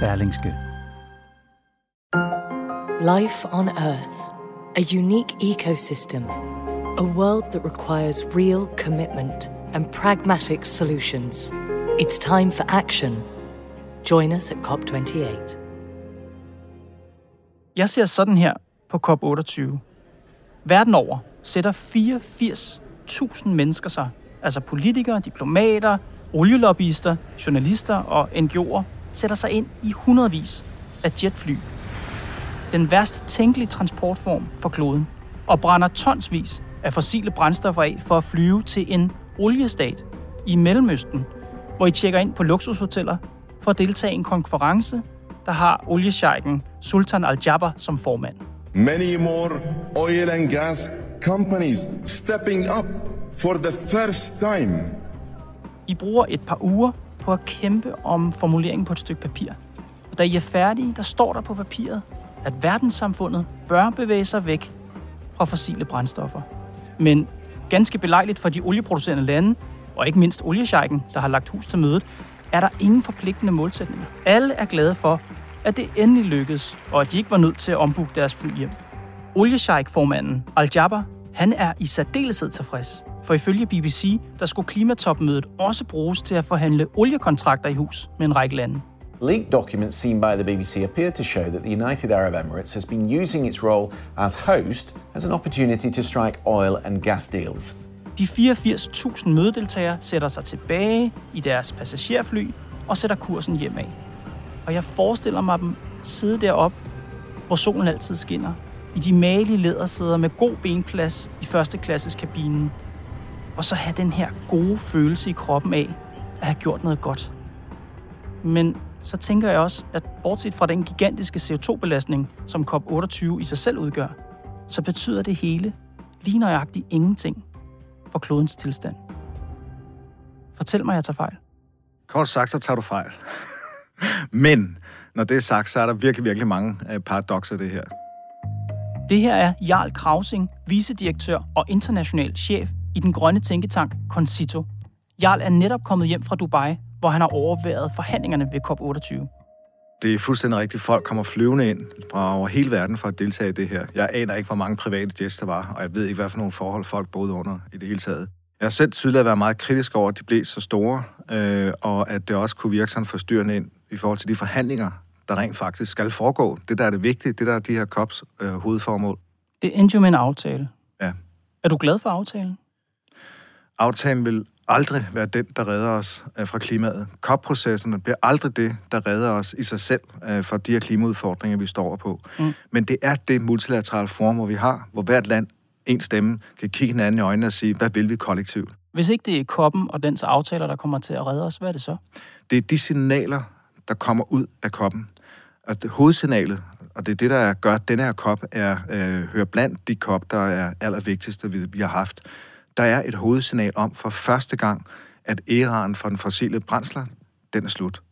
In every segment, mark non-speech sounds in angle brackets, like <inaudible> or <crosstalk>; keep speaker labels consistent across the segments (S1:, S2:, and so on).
S1: Berlingske.
S2: Life on Earth. A unique ecosystem. A world that requires real commitment and pragmatic solutions. It's time for action. Join us at COP28.
S3: Jeg ser sådan her på COP28. Verden over sætter 84.000 mennesker sig, altså politikere, diplomater, olielobbyister, journalister og NGO'er, sætter sig ind i hundredvis af jetfly. Den værst tænkelige transportform for kloden, og brænder tonsvis af fossile brændstoffer af for at flyve til en oliestat i Mellemøsten, hvor I tjekker ind på luksushoteller for at deltage i en konference, der har oliesjejken Sultan Al-Jaber som formand.
S4: Many more oil and gas companies stepping up for the first time.
S3: I bruger et par uger på at kæmpe om formuleringen på et stykke papir. Og da I er færdige, der står der på papiret, at verdenssamfundet bør bevæge sig væk fra fossile brændstoffer. Men ganske belejligt for de olieproducerende lande, og ikke mindst oliesjejken, der har lagt hus til mødet, er der ingen forpligtende målsætninger. Alle er glade for, at det endelig lykkedes, og at de ikke var nødt til at ombukke deres fly hjem. Oliesjejk-formanden Al-Jaber, han er i særdeleshed tilfreds. For ifølge BBC, der skulle klimatopmødet også bruges til at forhandle oliekontrakter i hus med en række lande.
S5: Leaked documents seen by the BBC appear to show that the United Arab Emirates has been using its role as host as an opportunity to strike oil and gas deals.
S3: De 84.000 mødedeltagere sætter sig tilbage i deres passagerfly og sætter kursen hjemad. Og jeg forestiller mig dem sidde deroppe, hvor solen altid skinner, i de malige lædersæder med god benplads i førsteklasses kabinen, og så have den her gode følelse i kroppen af at have gjort noget godt. Men så tænker jeg også, at bortset fra den gigantiske CO2-belastning, som COP28 i sig selv udgør, så betyder det hele lige nøjagtigt ingenting for klodens tilstand. Fortæl mig, at jeg tager fejl.
S6: Kort sagt, så tager du fejl. <laughs> Men når det er sagt, så er der virkelig, virkelig mange øh, paradokser paradoxer i det her.
S3: Det her er Jarl Krausing, vicedirektør og international chef i den grønne tænketank Concito. Jarl er netop kommet hjem fra Dubai, hvor han har overværet forhandlingerne ved COP28.
S6: Det er fuldstændig rigtigt. Folk kommer flyvende ind fra over hele verden for at deltage i det her. Jeg aner ikke, hvor mange private jets der var, og jeg ved ikke, hvad for nogle forhold folk boede under i det hele taget. Jeg har selv tidligere været meget kritisk over, at de blev så store, øh, og at det også kunne virke sådan forstyrrende ind i forhold til de forhandlinger, der rent faktisk skal foregå. Det, der er det vigtige, det der er de her COPs øh, hovedformål.
S3: Det endte jo med en aftale.
S6: Ja.
S3: Er du glad for aftalen?
S6: Aftalen vil aldrig være den, der redder os øh, fra klimaet. COP-processerne bliver aldrig det, der redder os i sig selv øh, fra de her klimaudfordringer, vi står på. Mm. Men det er det multilaterale forum, hvor vi har, hvor hvert land, en stemme, kan kigge hinanden i øjnene og sige, hvad vil vi kollektivt?
S3: Hvis ikke det er koppen og dens aftaler, der kommer til at redde os, hvad er det så?
S6: Det er de signaler, der kommer ud af koppen. Og det, hovedsignalet, og det er det, der gør, at denne her kop er, øh, hører blandt de kop, der er allervigtigste, vi, vi har haft. Der er et hovedsignal om for første gang, at æraen for den fossile brændsler, den er slut.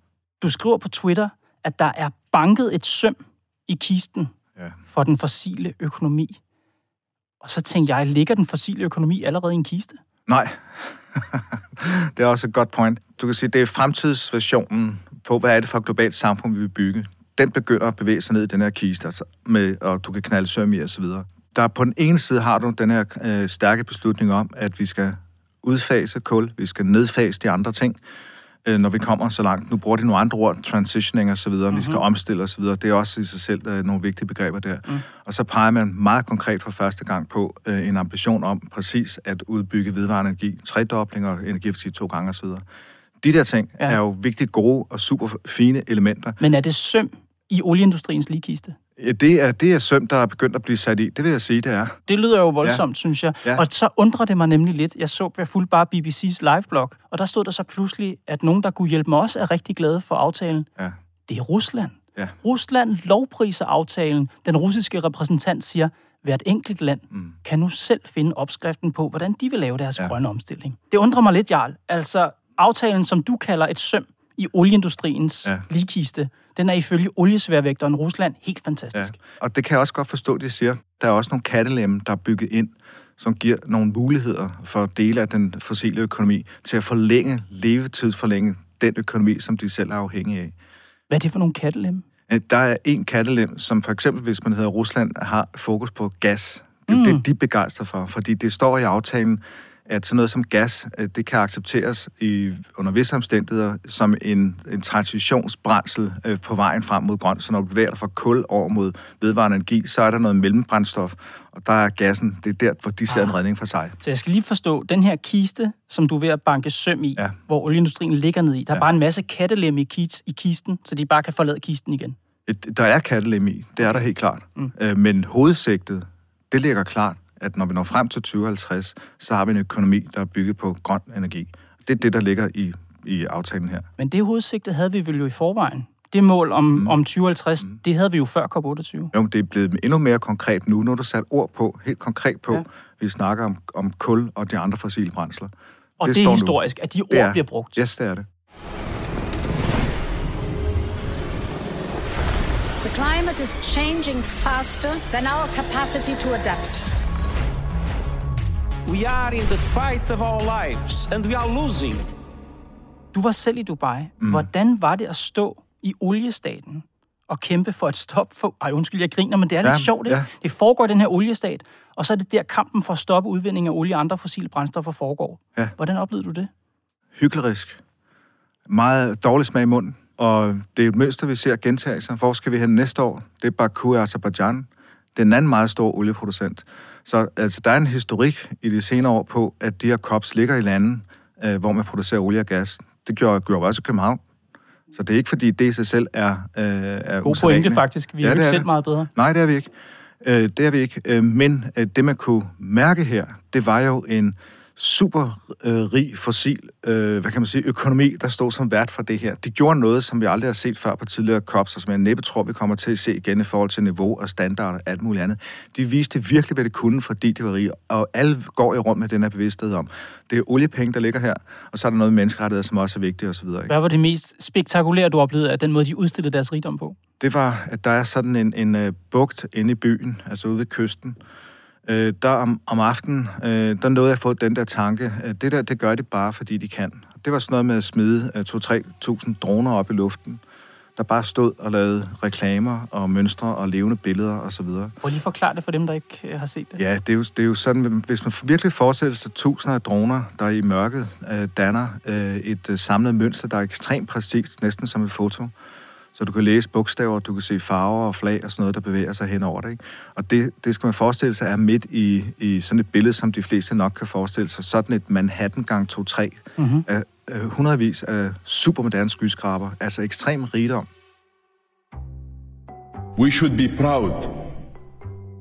S3: Du skriver på Twitter, at der er banket et søm i kisten
S6: Ja.
S3: for den fossile økonomi. Og så tænkte jeg, ligger den fossile økonomi allerede i en kiste?
S6: Nej. <laughs> det er også et godt point. Du kan sige, det er fremtidsversionen på, hvad er det for et globalt samfund, vi vil bygge. Den begynder at bevæge sig ned i den her kiste, altså med, og du kan knalde søm i og så videre. Der på den ene side har du den her øh, stærke beslutning om, at vi skal udfase kul, vi skal nedfase de andre ting, øh, når vi kommer så langt. Nu bruger de nogle andre ord, transitioning og så videre, mm-hmm. vi skal omstille og så videre. Det er også i sig selv øh, nogle vigtige begreber der. Mm. Og så peger man meget konkret for første gang på øh, en ambition om præcis at udbygge vedvarende energi, tredobling og energieffektivitet to gange og så videre. De der ting
S3: Ja.
S6: er jo vigtige, gode og super fine elementer.
S3: Men er det søm i olieindustriens ligkiste?
S6: Ja, Det er, det er søm, der er begyndt at blive sat i. Det vil jeg sige, det er.
S3: Det lyder jo voldsomt, ja. synes jeg. Ja. Og så undrer det mig nemlig lidt. Jeg så, jeg fulgte bare BBC's liveblog, og der stod der så pludselig, at nogen, der kunne hjælpe mig også, er rigtig glade for aftalen.
S6: Ja.
S3: Det er Rusland.
S6: Ja.
S3: Rusland lovpriser aftalen. Den russiske repræsentant siger, hvert enkelt land mm. kan nu selv finde opskriften på, hvordan de vil lave deres ja. Grønne omstilling. Det undrer mig lidt, Jarl. Altså, aftalen, som du kalder et søm i olieindustriens. Ja. ligkiste, den er ifølge oliesværvægteren Rusland helt fantastisk.
S6: Ja. Og det kan jeg også godt forstå, de siger. Der er også nogle kattelemme, der er bygget ind, som giver nogle muligheder for dele af den fossile økonomi til at forlænge, levetidsforlænge den økonomi, som de selv er afhængige af.
S3: Hvad er det for nogle kattelem?
S6: Øh, Der er en kattelem, som for eksempel, hvis man hedder Rusland, har fokus på gas. Det er
S3: Mm.
S6: det, de er begejstret for, fordi det står i aftalen, at sådan noget som gas, øh, det kan accepteres i, under visse omstændigheder som en, en transitionsbrændsel øh, på vejen frem mod grøn. Så når du bevæger dig fra kul over mod vedvarende energi, så er der noget mellembrændstof, og der er gassen, det er der, hvor de ser
S3: Ah.
S6: en redning for sig.
S3: Så jeg skal lige forstå, den her kiste, som du er ved at banke søm i,
S6: Ja.
S3: hvor olieindustrien ligger ned i, der er
S6: Ja.
S3: bare en masse kattelem i, kis- i kisten, så de bare kan forlade kisten igen.
S6: Der er kattelem i, det er der helt klart. Mm. Men hovedsigtet, det ligger klart, at når vi når frem til 2050, så har vi en økonomi, der er bygget på grøn energi. Det er det, der ligger i, i aftalen her.
S3: Men det hovedsigte havde vi vel jo i forvejen. Det mål om, mm. om 2050, mm. det havde vi jo før COP28.
S6: Jo, men det er blevet endnu mere konkret nu. Nu er der sat ord på, helt konkret på.
S3: Ja.
S6: Vi snakker om, om kul og de andre fossile brændsler.
S3: Og det, det er
S6: står nu.
S3: historisk, at de ord
S6: Det er-
S3: bliver brugt.
S6: Yes, det er det.
S1: The climate is changing faster than our capacity to adapt.
S7: We are in the fight of our lives, and we are losing.
S3: Du var selv i Dubai. Mm. Hvordan var det at stå i oliestaten og kæmpe for et stop for... Ej, undskyld, jeg griner, men det er lidt
S6: Ja,
S3: sjovt, ikke?
S6: ja.
S3: Det foregår i den her oliestat, og så er det der kampen for at stoppe udvinding af olie og andre fossile brændstoffer foregår.
S6: Ja.
S3: Hvordan oplevede du det?
S6: hyklerisk. Meget dårlig smag i munden. Og det er et mønster, vi ser gentage sig. Hvor skal vi hen næste år? Det er Baku og Azerbaijan. Det er en anden meget stor olieproducent. Så altså, der er en historik i de senere år på, at de her kops ligger i lande, øh, hvor man producerer olie og gas. Det gjorde, gjorde også København. Så det er ikke, fordi det i sig selv er, øh, er
S3: God pointe, faktisk. Vi er
S6: Ja,
S3: jo
S6: det
S3: ikke
S6: er
S3: selv
S6: det.
S3: meget bedre.
S6: Nej, det er vi ikke. Øh, det er vi ikke. Øh, men øh, det, man kunne mærke her, det var jo en super øh, rig fossil, øh, hvad kan man sige, økonomi, der stod som vært for det her. De gjorde noget, som vi aldrig har set før på tidligere COPs, og som jeg næppe tror, vi kommer til at se igen i forhold til niveau og standard og alt muligt andet. De viste virkelig, hvad det kunne, fordi de var rige, og alle går i rum med den her bevidsthed om, det er oliepenge, der ligger her, og så er der noget menneskerettigheder, som også er vigtigt osv. Ikke?
S3: Hvad var det mest spektakulære, du oplevede af den måde, de udstillede deres rigdom på?
S6: det var, at der er sådan en, en uh, bugt inde i byen, altså ude ved kysten. Uh, der om, om aftenen, uh, der nåede jeg at få den der tanke, uh, det der, det gør de bare, fordi de kan. Det var sådan noget med at smide uh, 2-3.000 droner op i luften, der bare stod og lavede reklamer og mønstre og levende billeder osv.
S3: Prøv lige forklare det for dem, der ikke øh, har set det.
S6: Ja, det er, jo, det er jo sådan, hvis man virkelig forestiller sig tusinder af droner, der i mørket øh, danner øh, et øh, samlet mønster, der er ekstremt præcist, næsten som et foto. Så du kan læse bogstaver, du kan se farver og flag og sådan noget, der bevæger sig hen over det. Ikke? Og det, det skal man forestille sig er midt i, i sådan et billede, som de fleste nok kan forestille sig. Sådan et Manhattan gang 2-3 mm-hmm. af øh, hundredvis af supermoderne skyskraber, altså ekstrem rigdom.
S4: We should be proud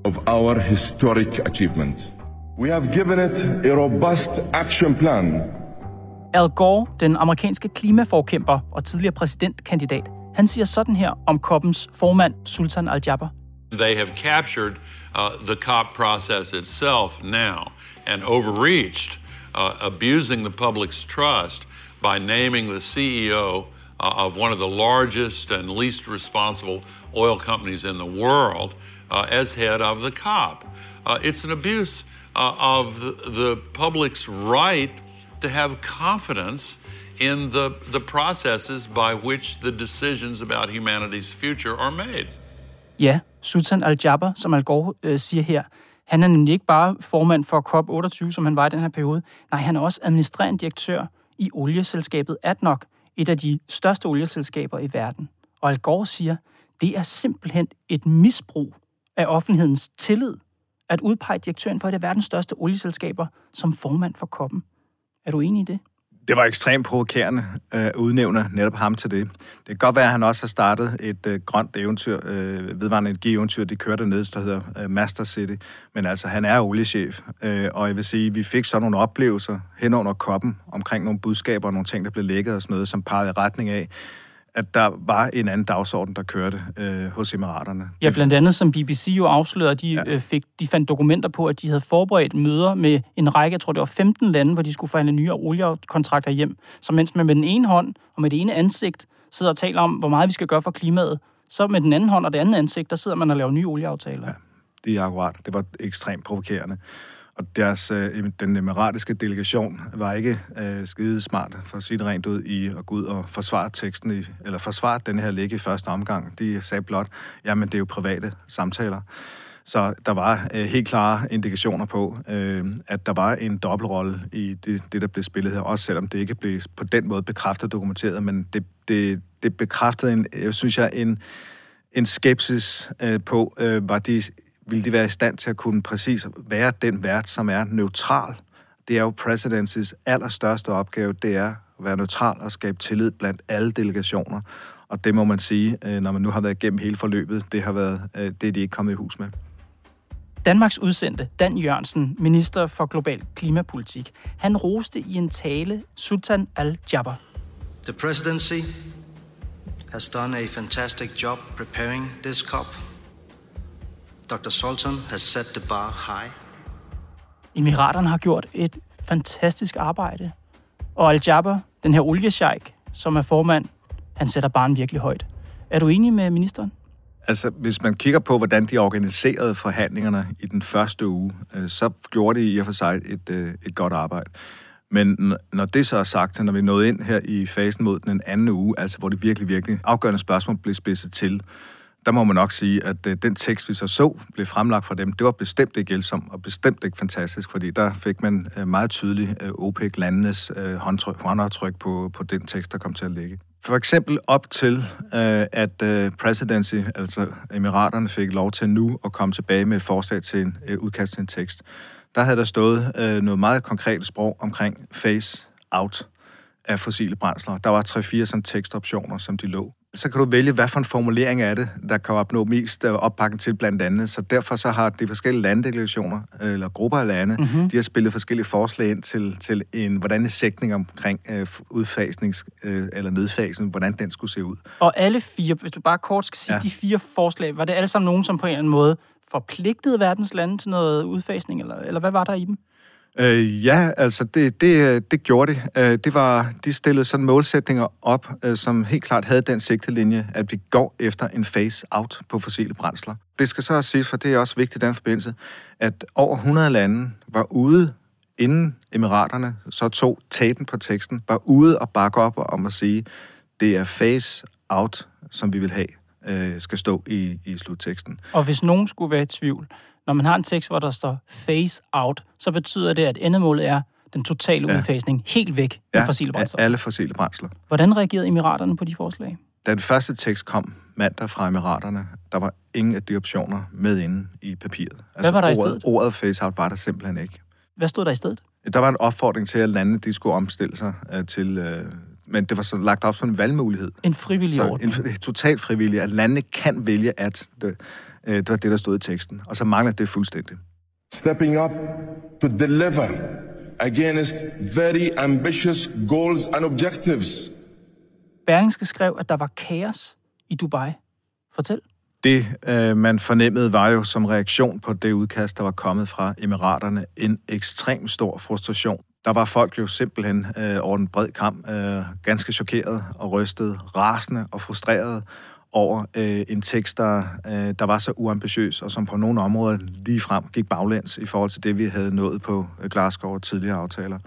S4: of our historic achievement. We have given it a robust action plan
S3: Al Gore, den amerikanske klimaforkæmper og tidligere præsidentkandidat, han siger sådan her om koppens formand, Sultan Al-Jaber.
S8: They have captured uh, the COP process itself now and overreached, uh, abusing the public's trust by naming the CEO uh, of one of the largest and least responsible oil companies in the world uh, as head of the COP. Uh, it's an abuse uh, of the, the public's right to have confidence in the, the processes by which the decisions about humanity's future are made.
S3: Ja, Sultan Al-Jaber, som Al Gore øh, siger her, han er nemlig ikke bare formand for COP28, som han var i den her periode. Nej, han er også administrerende direktør i olieselskabet ADNOC, et af de største olieselskaber i verden. Og Al Gore siger, det er simpelthen et misbrug af offentlighedens tillid at udpege direktøren for et af verdens største olieselskaber som formand for koppen. Er du enig i det?
S6: Det var ekstremt provokerende øh, at udnævne netop ham til det. Det kan godt være, at han også har startet et øh, grønt eventyr, øh, vedvarende energi-eventyr, det kørte ned, der hedder øh, Master City. Men altså, han er oliechef, øh, og jeg vil sige, vi fik så nogle oplevelser hen under koppen omkring nogle budskaber og nogle ting, der blev lækket og sådan noget, som pegede i retning af, at der var en anden dagsorden, der kørte øh, hos Emiraterne.
S3: Ja, blandt andet som BBC jo afslørede, de, ja. øh, fik, de fandt dokumenter på, at de havde forberedt møder med en række, jeg tror det var 15 lande, hvor de skulle forhandle nye oliekontrakter hjem. Så mens man med den ene hånd og med det ene ansigt sidder og taler om, hvor meget vi skal gøre for klimaet, så med den anden hånd og det andet ansigt, der sidder man og laver nye olieaftaler. Ja.
S6: Det er akkurat. Det var ekstremt provokerende. Og deres, øh, den emiratiske delegation var ikke øh, skide smart, for at sige det rent ud, i at gå ud og forsvare teksten, i, eller forsvare den her ligge i første omgang. De sagde blot, jamen det er jo private samtaler. Så der var øh, helt klare indikationer på, øh, at der var en dobbeltrolle i det, det, der blev spillet her, også selvom det ikke blev på den måde bekræftet og dokumenteret, men det, det, det bekræftede, en, jeg synes jeg, en, en skepsis øh, på, øh, var de, ville de være i stand til at kunne præcis være den vært, som er neutral. Det er jo presidencies allerstørste opgave, det er at være neutral og skabe tillid blandt alle delegationer. Og det må man sige, øh, når man nu har været igennem hele forløbet, det har været øh, det, er de ikke kommet i hus med.
S3: Danmarks udsendte, Dan Jørgensen, minister for global klimapolitik, han roste i en tale Sultan al-Jaber.
S9: The presidency has done a fantastic job preparing this COP. Dr. Sultan has set the bar high.
S3: Emiraterne har gjort et fantastisk arbejde. Og Al-Jaber, den her oliesjejk, som er formand, han sætter barn virkelig højt. Er du enig med ministeren?
S6: Altså, hvis man kigger på, hvordan de organiserede forhandlingerne i den første uge, øh, så gjorde de i og for sig et, øh, et godt arbejde. Men når det så er sagt, når vi nåede ind her i fasen mod den anden uge, altså hvor det virkelig, virkelig afgørende spørgsmål blev spidset til, der må man nok sige, at øh, den tekst, vi så så, blev fremlagt fra dem, det var bestemt ikke hjælpsom og bestemt ikke fantastisk, fordi der fik man øh, meget tydeligt øh, OPEC-landenes øh, håndtryk, håndtryk på, på den tekst, der kom til at ligge. For eksempel op til, øh, at øh, presidency, altså emiraterne, fik lov til nu at komme tilbage med et forslag til en øh, udkast til en tekst. Der havde der stået øh, noget meget konkret sprog omkring face out af fossile brændsler. Der var tre-fire sådan tekstoptioner, som de lå så kan du vælge, hvad for en formulering er det, der kan opnå mest øh, opbakning til blandt andet. Så derfor så har de forskellige landdelegationer, eller grupper af lande, mm-hmm. de har spillet forskellige forslag ind til, til en, hvordan en sætning omkring øh, udfasnings, øh, eller nedfasning, hvordan den skulle se ud.
S3: Og alle fire, hvis du bare kort skal sige, ja. de fire forslag, var det alle sammen nogen, som på en eller anden måde forpligtede verdens lande til noget udfasning, eller, eller hvad var der i dem?
S6: Øh, ja, altså det, det, det gjorde det. Øh, det var, de stillede sådan målsætninger op, øh, som helt klart havde den sigtelinje, at vi går efter en phase-out på fossile brændsler. Det skal så også siges, for det er også vigtigt i den forbindelse, at over 100 lande var ude inden Emiraterne så tog taten på teksten, var ude og bakke op om at sige, det er phase-out, som vi vil have, øh, skal stå i, i slutteksten.
S3: Og hvis nogen skulle være i tvivl, når man har en tekst, hvor der står phase out, så betyder det, at endemålet er den totale ja. udfasning helt væk ja, af fossile brændsler.
S6: alle fossile brændsler.
S3: Hvordan reagerede Emiraterne på de forslag?
S6: Da den første tekst kom mandag fra Emiraterne, der var ingen af de optioner med inde i papiret. Altså,
S3: Hvad var der
S6: ordet,
S3: i stedet?
S6: Ordet phase out var der simpelthen ikke.
S3: Hvad stod der i stedet?
S6: Der var en opfordring til, at landene de skulle omstille sig uh, til... Uh, men det var så lagt op som en valgmulighed.
S3: En frivillig så ordning.
S6: En, totalt frivillig, at landene kan vælge, at det, Øh, det var det, der stod i teksten. Og så mangler det fuldstændig.
S4: Stepping up to deliver against very ambitious goals and objectives.
S3: Berlingske skrev, at der var kaos i Dubai. Fortæl.
S6: Det, øh, man fornemmede, var jo som reaktion på det udkast, der var kommet fra Emiraterne, en ekstrem stor frustration. Der var folk jo simpelthen øh, over en bred kamp øh, ganske chokeret og rystet, rasende og frustreret over øh, en tekst, der, øh, der var så uambitiøs, og som på nogle områder lige frem gik baglæns i forhold til det, vi havde nået på øh, Glasgow og tidligere aftaler.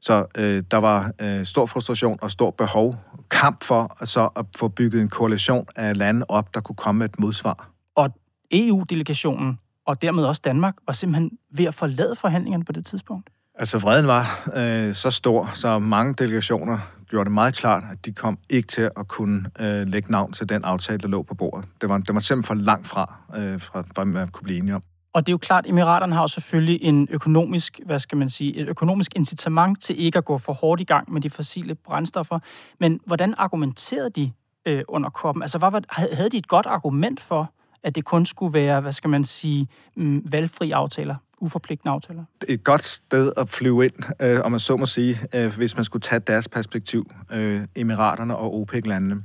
S6: Så øh, der var øh, stor frustration og stor behov, kamp for så at få bygget en koalition af lande op, der kunne komme med et modsvar.
S3: Og EU-delegationen, og dermed også Danmark, var simpelthen ved at forlade forhandlingerne på det tidspunkt?
S6: Altså vreden var øh, så stor, så mange delegationer gjorde det meget klart, at de kom ikke til at kunne øh, lægge navn til den aftale, der lå på bordet. Det var, det var simpelthen for langt fra, øh, fra hvad man kunne blive enige om.
S3: Og det er jo klart, at Emiraterne har jo selvfølgelig en økonomisk, hvad skal man sige, et økonomisk incitament til ikke at gå for hårdt i gang med de fossile brændstoffer. Men hvordan argumenterede de øh, under koppen? Altså, hvad, havde de et godt argument for, at det kun skulle være, hvad skal man sige, mm, valgfri aftaler? Uforpligtende aftaler?
S6: Et godt sted at flyve ind, øh, om man så må sige, øh, hvis man skulle tage deres perspektiv, øh, Emiraterne og OPEC-landene.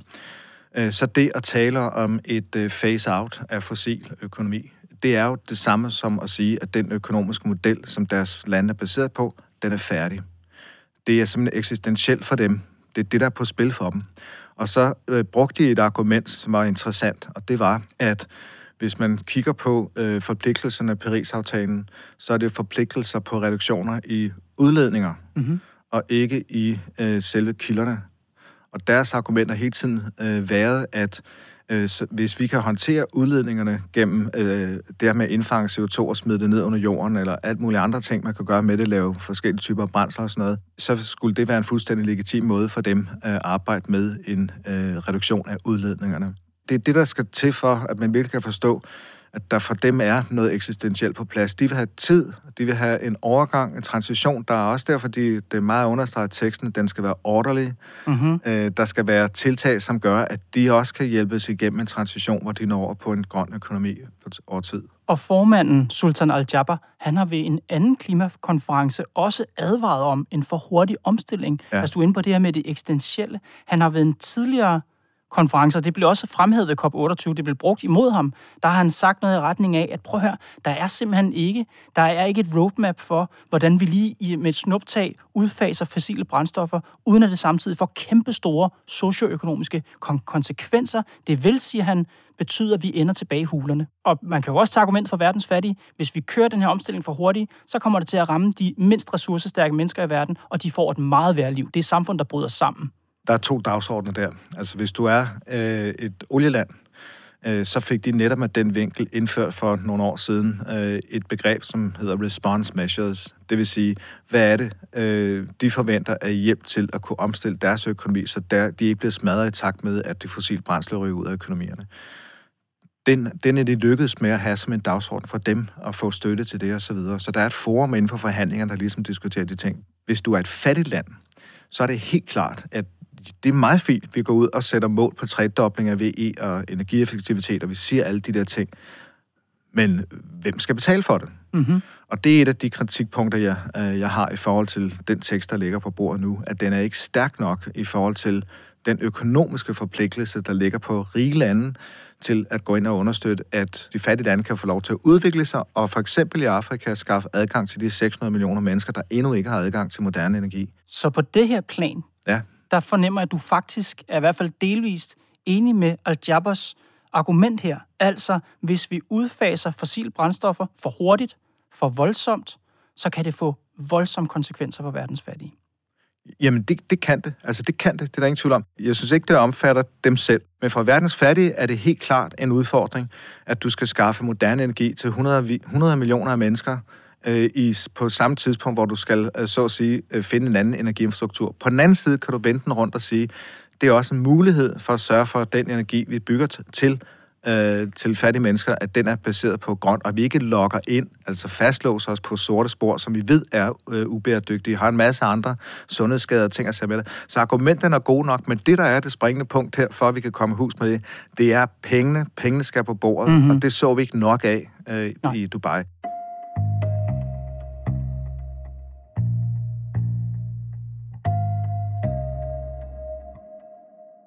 S6: Øh, så det at tale om et øh, phase-out af fossil økonomi, det er jo det samme som at sige, at den økonomiske model, som deres lande er baseret på, den er færdig. Det er simpelthen eksistentielt for dem. Det er det, der er på spil for dem. Og så øh, brugte de et argument, som var interessant, og det var, at hvis man kigger på øh, forpligtelserne af Paris-aftalen, så er det forpligtelser på reduktioner i udledninger, mm-hmm. og ikke i øh, selve kilderne. Og deres argument har hele tiden øh, været, at øh, så, hvis vi kan håndtere udledningerne gennem øh, det her med at indfange CO2 og smide det ned under jorden, eller alt muligt andre ting, man kan gøre med det, lave forskellige typer brændsler og sådan noget, så skulle det være en fuldstændig legitim måde for dem at arbejde med en øh, reduktion af udledningerne. Det er det, der skal til for, at man virkelig kan forstå, at der for dem er noget eksistentielt på plads. De vil have tid, de vil have en overgang, en transition. Der er også derfor, de, det er meget understreget teksten, at den skal være orderly. Mm-hmm. Øh, der skal være tiltag, som gør, at de også kan hjælpes igennem en transition, hvor de når over på en grøn økonomi over tid.
S3: Og formanden, Sultan Al-Jaber, han har ved en anden klimakonference også advaret om en for hurtig omstilling. Ja. Altså du er inde på det her med det eksistentielle. Han har ved en tidligere konferencer. Det blev også fremhævet ved COP28. Det blev brugt imod ham. Der har han sagt noget i retning af, at prøv at høre, der er simpelthen ikke, der er ikke et roadmap for, hvordan vi lige med et snuptag udfaser fossile brændstoffer, uden at det samtidig får kæmpe store socioøkonomiske kon- konsekvenser. Det vil, siger han, betyder, at vi ender tilbage i hulerne. Og man kan jo også tage argument for verdens fattige. Hvis vi kører den her omstilling for hurtigt, så kommer det til at ramme de mindst ressourcestærke mennesker i verden, og de får et meget værre liv. Det er samfund, der bryder sammen
S6: der er to dagsordner der. Altså, hvis du er øh, et olieland, øh, så fik de netop med den vinkel indført for nogle år siden øh, et begreb, som hedder response measures. Det vil sige, hvad er det, øh, de forventer af hjælp til at kunne omstille deres økonomi, så der, de ikke bliver smadret i takt med, at de fossile brændsler ryger ud af økonomierne. Den, den er det lykkedes med at have som en dagsorden for dem at få støtte til det osv. Så, videre. så der er et forum inden for forhandlingerne, der ligesom diskuterer de ting. Hvis du er et fattigt land, så er det helt klart, at det er meget fint, vi går ud og sætter mål på tredobling af VE og energieffektivitet, og vi siger alle de der ting. Men hvem skal betale for det? Mm-hmm. Og det er et af de kritikpunkter, jeg, øh, jeg har i forhold til den tekst, der ligger på bordet nu, at den er ikke stærk nok i forhold til den økonomiske forpligtelse, der ligger på rige lande, til at gå ind og understøtte, at de fattige lande kan få lov til at udvikle sig, og for eksempel i Afrika skaffe adgang til de 600 millioner mennesker, der endnu ikke har adgang til moderne energi.
S3: Så på det her plan,
S6: ja
S3: der fornemmer jeg, at du faktisk er i hvert fald delvist enig med al argument her. Altså, hvis vi udfaser fossile brændstoffer for hurtigt, for voldsomt, så kan det få voldsomme konsekvenser for verdens fattige.
S6: Jamen, det, det kan det. Altså, det kan det. Det er der ingen tvivl om. Jeg synes ikke, det omfatter dem selv. Men for verdens fattige er det helt klart en udfordring, at du skal skaffe moderne energi til 100, 100 millioner af mennesker, øh, i, på samme tidspunkt, hvor du skal, øh, så at sige, øh, finde en anden energiinfrastruktur. På den anden side kan du vente den rundt og sige, det er også en mulighed for at sørge for, at den energi, vi bygger til, øh, til fattige mennesker, at den er baseret på grøn, og vi ikke lokker ind, altså fastlåser os på sorte spor, som vi ved er øh, ubæredygtige, har en masse andre sundhedsskader og ting at sætte Så argumenterne er gode nok, men det, der er det springende punkt her, for at vi kan komme hus med det, det er pengene. Pengene skal på bordet, mm-hmm. og det så vi ikke nok af øh, i Dubai.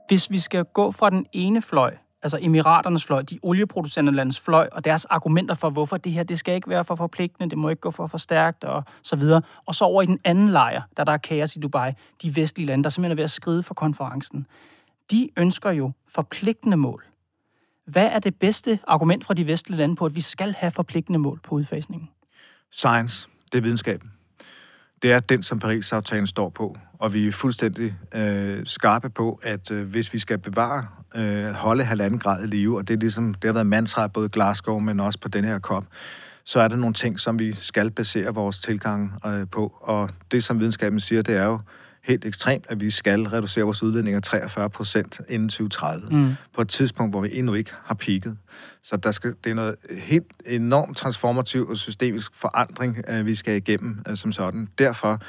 S3: Hvis vi skal gå fra den ene fløj, altså Emiraternes fløj, de olieproducenterlandes fløj, og deres argumenter for, hvorfor det her, det skal ikke være for forpligtende, det må ikke gå for for stærkt, og så videre. Og så over i den anden lejr, der der er kaos i Dubai, de vestlige lande, der simpelthen er ved at skride for konferencen. De ønsker jo forpligtende mål. Hvad er det bedste argument fra de vestlige lande på, at vi skal have forpligtende mål på udfasningen?
S6: Science. Det er videnskaben det er den, som Paris-aftalen står på. Og vi er fuldstændig øh, skarpe på, at øh, hvis vi skal bevare, øh, holde halvanden grad i live, og det, er ligesom, det har været mantra både Glasgow, men også på den her COP, så er der nogle ting, som vi skal basere vores tilgang øh, på. Og det, som videnskaben siger, det er jo, helt ekstremt, at vi skal reducere vores udledninger 43 procent inden 2030, mm. på et tidspunkt, hvor vi endnu ikke har peaked. Så der skal, det er noget helt enormt transformativ og systemisk forandring, øh, vi skal igennem øh, som sådan. Derfor,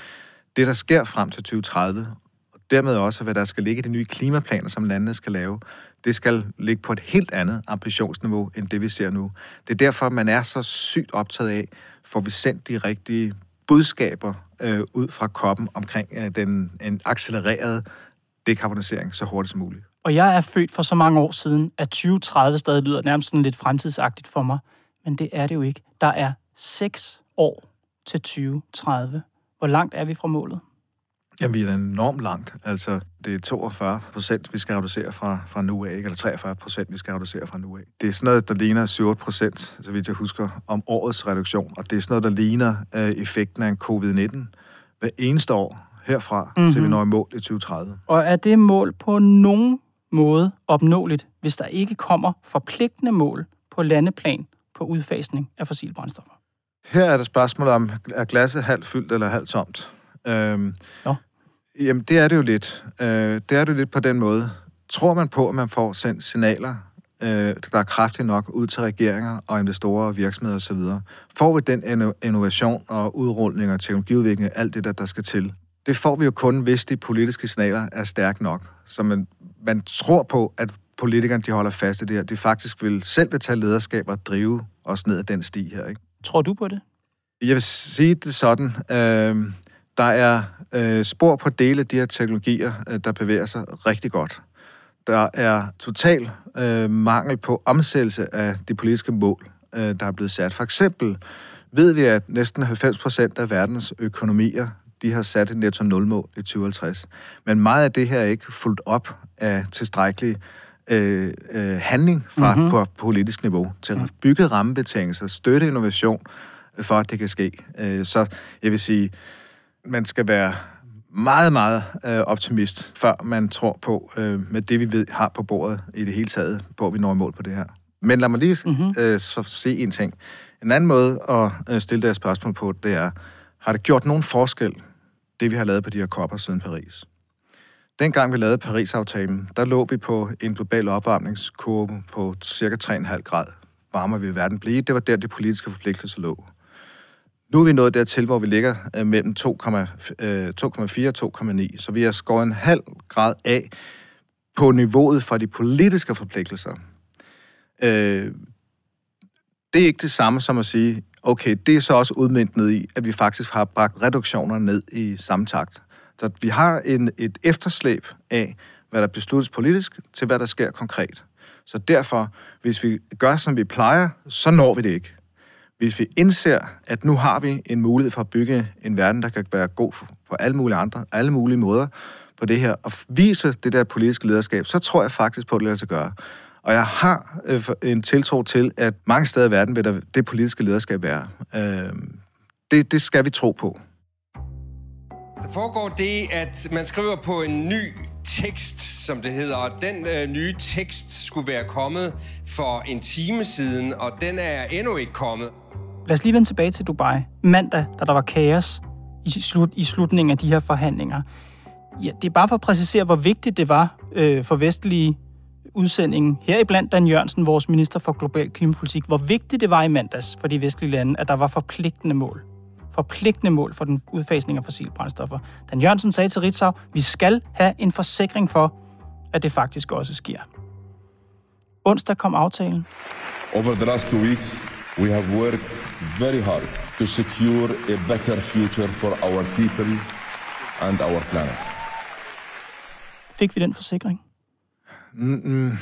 S6: det der sker frem til 2030, og dermed også, hvad der skal ligge i de nye klimaplaner, som landene skal lave, det skal ligge på et helt andet ambitionsniveau, end det vi ser nu. Det er derfor, man er så sygt optaget af, får vi sendt de rigtige budskaber øh, ud fra koppen omkring øh, den en accelererede dekarbonisering så hurtigt som muligt.
S3: Og jeg er født for så mange år siden, at 2030 stadig lyder nærmest sådan lidt fremtidsagtigt for mig. Men det er det jo ikke. Der er seks år til 2030. Hvor langt er vi fra målet?
S6: Jamen, vi er enormt langt. Altså, det er 42 procent, vi skal reducere fra, fra nu af, ikke? eller 43 procent, vi skal reducere fra nu af. Det er sådan noget, der ligner 7 procent, så vidt jeg husker, om årets reduktion, og det er sådan noget, der ligner øh, effekten af en covid-19 hver eneste år herfra, mm-hmm. til vi når i mål i 2030.
S3: Og er det mål på nogen måde opnåeligt, hvis der ikke kommer forpligtende mål på landeplan på udfasning af fossile brændstoffer?
S6: Her er det spørgsmål om, er glasset halvt fyldt eller halvt tomt? Øhm,
S3: Nå.
S6: Jamen, det er det jo lidt. Øh, det er det jo lidt på den måde. Tror man på, at man får sendt signaler, øh, der er kraftige nok ud til regeringer og investorer og virksomheder osv., får vi den innovation og udrulning og teknologiudvikling, alt det der, der skal til. Det får vi jo kun, hvis de politiske signaler er stærke nok. Så man, man tror på, at politikerne de holder fast i det her. De faktisk vil selv vil tage lederskab og drive os ned ad den sti her. Ikke?
S3: Tror du på det?
S6: Jeg vil sige det sådan. Øh, der er øh, spor på dele af de her teknologier, øh, der bevæger sig rigtig godt. Der er total øh, mangel på omsættelse af de politiske mål, øh, der er blevet sat. For eksempel ved vi, at næsten 90 procent af verdens økonomier de har sat et netto nulmål i 2050. Men meget af det her er ikke fuldt op af tilstrækkelig øh, øh, handling fra mm-hmm. på politisk niveau til at bygge rammebetingelser, støtte innovation, for at det kan ske. Øh, så jeg vil sige, man skal være meget, meget øh, optimist, før man tror på, øh, med det vi ved har på bordet i det hele taget, på at vi når i mål på det her. Men lad mig lige mm-hmm. øh, så se en ting. En anden måde at øh, stille det spørgsmål på, det er, har det gjort nogen forskel, det vi har lavet på de her kopper siden Paris? Dengang vi lavede Paris-aftalen, der lå vi på en global opvarmningskurve på cirka 3,5 grader varmere vil verden blive. Det var der, de politiske forpligtelser lå. Nu er vi nået dertil, hvor vi ligger øh, mellem 2,4 øh, og 2,9, så vi har skåret en halv grad af på niveauet fra de politiske forpligtelser. Øh, det er ikke det samme som at sige, okay, det er så også udmyndtet i, at vi faktisk har bragt reduktioner ned i samme takt. Så vi har en, et efterslæb af, hvad der besluttes politisk, til hvad der sker konkret. Så derfor, hvis vi gør, som vi plejer, så når vi det ikke. Hvis vi indser, at nu har vi en mulighed for at bygge en verden, der kan være god på alle mulige andre, alle mulige måder på det her, og vise det der politiske lederskab, så tror jeg faktisk på, at det lader sig gøre. Og jeg har øh, en tiltro til, at mange steder i verden vil der det politiske lederskab være. Øh, det, det skal vi tro på.
S10: Der foregår det, at man skriver på en ny tekst, som det hedder. Og den øh, nye tekst skulle være kommet for en time siden, og den er endnu ikke kommet.
S3: Lad os lige vende tilbage til Dubai. Mandag, da der var kaos i, slut, i slutningen af de her forhandlinger. Ja, det er bare for at præcisere, hvor vigtigt det var øh, for vestlige udsendingen, heriblandt Dan Jørgensen, vores minister for global klimapolitik, hvor vigtigt det var i mandags for de vestlige lande, at der var forpligtende mål forpligtende mål for den udfasning af fossile brændstoffer. Dan Jørgensen sagde til Ritzau, vi skal have en forsikring for, at det faktisk også sker. Onsdag kom aftalen.
S4: Over the last two weeks, we have worked very hard to secure a better future for our people and our planet.
S3: Fik vi den forsikring?
S6: Mm-mm.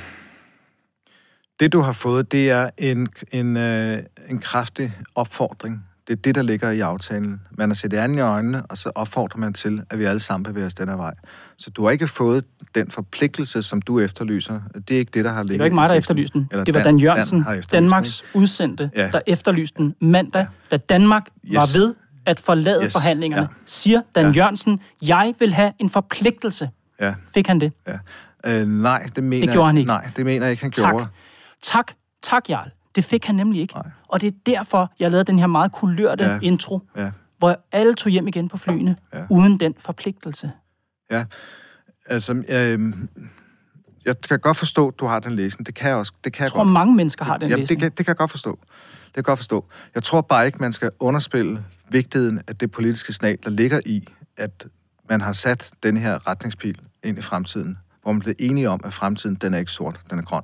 S6: Det, du har fået, det er en, en, øh, en kraftig opfordring det er det, der ligger i aftalen. Man har set det andet i øjnene, og så opfordrer man til, at vi alle sammen bevæger os den her vej. Så du har ikke fået den forpligtelse, som du efterlyser. Det er ikke det, der har ligget
S3: Det var ikke mig, der efterlyste den. det var Dan, Dan Jørgensen, Dan Danmarks den. udsendte, ja. der efterlyste den mandag, ja. da Danmark yes. var ved at forlade yes. forhandlingerne. Ja. Siger Dan ja. Jørgensen, jeg vil have en forpligtelse. Ja. Fik han det?
S6: Ja. Øh, nej, det mener
S3: det gjorde han ikke.
S6: Nej, det mener jeg ikke, han
S3: tak.
S6: gjorde.
S3: Tak, tak, Jarl. Det fik han nemlig ikke. Nej. Og det er derfor, jeg lavede den her meget kulørte ja. intro, ja. hvor alle tog hjem igen på flyene, ja. uden den forpligtelse.
S6: Ja, altså, øh, jeg kan godt forstå, at du har den læsning. Det kan jeg også. Det kan jeg,
S3: jeg tror,
S6: godt.
S3: mange mennesker har den
S6: Jamen,
S3: læsning.
S6: Det kan, det kan jeg godt forstå. Det kan jeg godt forstå. Jeg tror bare ikke, man skal underspille vigtigheden af det politiske signal, der ligger i, at man har sat den her retningspil ind i fremtiden, hvor man bliver enige om, at fremtiden den er ikke sort, den er grøn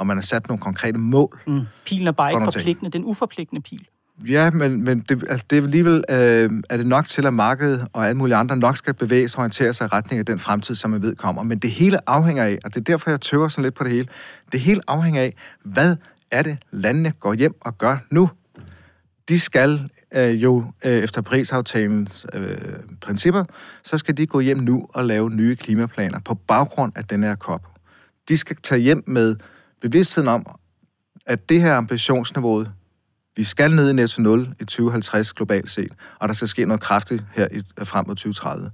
S6: og man har sat nogle konkrete mål. Mm.
S3: Pilen er bare ikke forpligtende, den uforpligtende pil.
S6: Ja, men, men det, altså, det er alligevel øh, er det nok til, at markedet og alle mulige andre nok skal bevæge sig og orientere sig i retning af den fremtid, som man ved kommer. Men det hele afhænger af, og det er derfor, jeg tøver sådan lidt på det hele, det hele afhænger af, hvad er det, landene går hjem og gør nu? de skal øh, jo øh, efter Paris-aftalens øh, principper, så skal de gå hjem nu og lave nye klimaplaner på baggrund af den her COP. De skal tage hjem med bevidstheden om, at det her ambitionsniveau, vi skal ned i netto 0 i 2050 globalt set, og der skal ske noget kraftigt her i, frem mod 2030.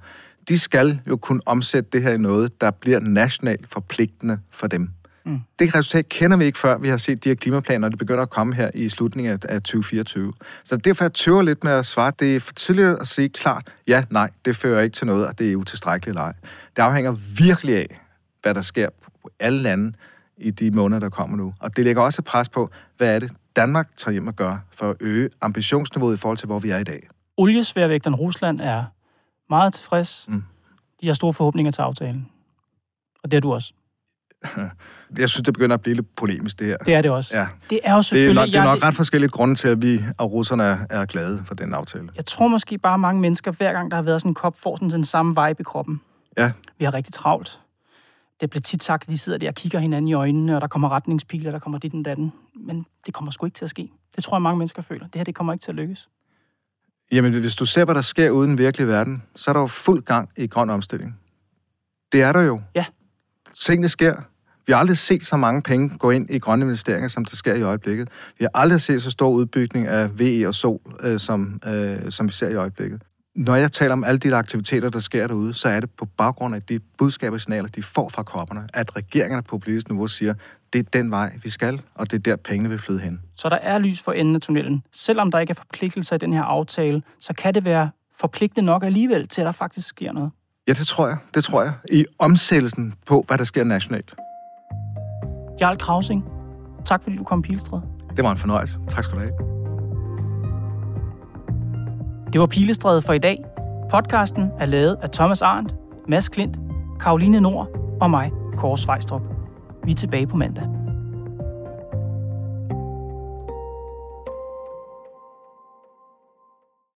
S6: De skal jo kunne omsætte det her i noget, der bliver nationalt forpligtende for dem. Mm. Det resultat kender vi ikke, før vi har set de her klimaplaner, og det begynder at komme her i slutningen af 2024. Så derfor jeg tøver lidt med at svare. Det er for tidligt at sige klart, ja, nej, det fører ikke til noget, og det er utilstrækkeligt eller ej. Det afhænger virkelig af, hvad der sker på alle lande i de måneder, der kommer nu. Og det lægger også pres på, hvad er det, Danmark tager hjem og gør for at øge ambitionsniveauet i forhold til, hvor vi er i dag.
S3: Oliesværvægteren Rusland er meget tilfreds. Mm. De har store forhåbninger til aftalen. Og det er du også. <laughs>
S6: Jeg synes, det begynder at blive lidt polemisk, det her.
S3: Det er det også.
S6: Ja.
S3: Det er jo selvfølgelig...
S6: Det er nok, det er nok ret forskellige grunde til, at vi og russerne er, er glade for den aftale.
S3: Jeg tror måske bare, mange mennesker, hver gang der har været sådan en kop, får sådan den samme vibe i kroppen.
S6: Ja.
S3: Vi har rigtig travlt. Det bliver tit sagt, at de sidder der og kigger hinanden i øjnene, og der kommer retningspiler, der kommer dit og datten. Men det kommer sgu ikke til at ske. Det tror jeg, mange mennesker føler. Det her, det kommer ikke til at lykkes.
S6: Jamen, hvis du ser, hvad der sker uden den virkelige verden, så er der jo fuld gang i grøn omstilling. Det er der jo.
S3: Ja.
S6: Tingene sker. Vi har aldrig set så mange penge gå ind i grønne investeringer, som det sker i øjeblikket. Vi har aldrig set så stor udbygning af VE og sol, øh, som, øh, som vi ser i øjeblikket. Når jeg taler om alle de aktiviteter, der sker derude, så er det på baggrund af de budskaber og signaler, de får fra kopperne, at regeringerne på politisk niveau siger, det er den vej, vi skal, og det er der, pengene vil flyde hen.
S3: Så der er lys for enden af tunnelen. Selvom der ikke er forpligtelser i den her aftale, så kan det være forpligtende nok alligevel til, at der faktisk sker noget.
S6: Ja, det tror jeg. Det tror jeg. I omsættelsen på, hvad der sker nationalt.
S3: Jarl Krausing, tak fordi du kom Pilestræd.
S6: Det var en fornøjelse. Tak skal du have.
S3: Det var Pilestrædet for i dag. Podcasten er lavet af Thomas Arndt, Mads Klint, Karoline Nord og mig, Kåre Svejstrup. Vi er tilbage på mandag.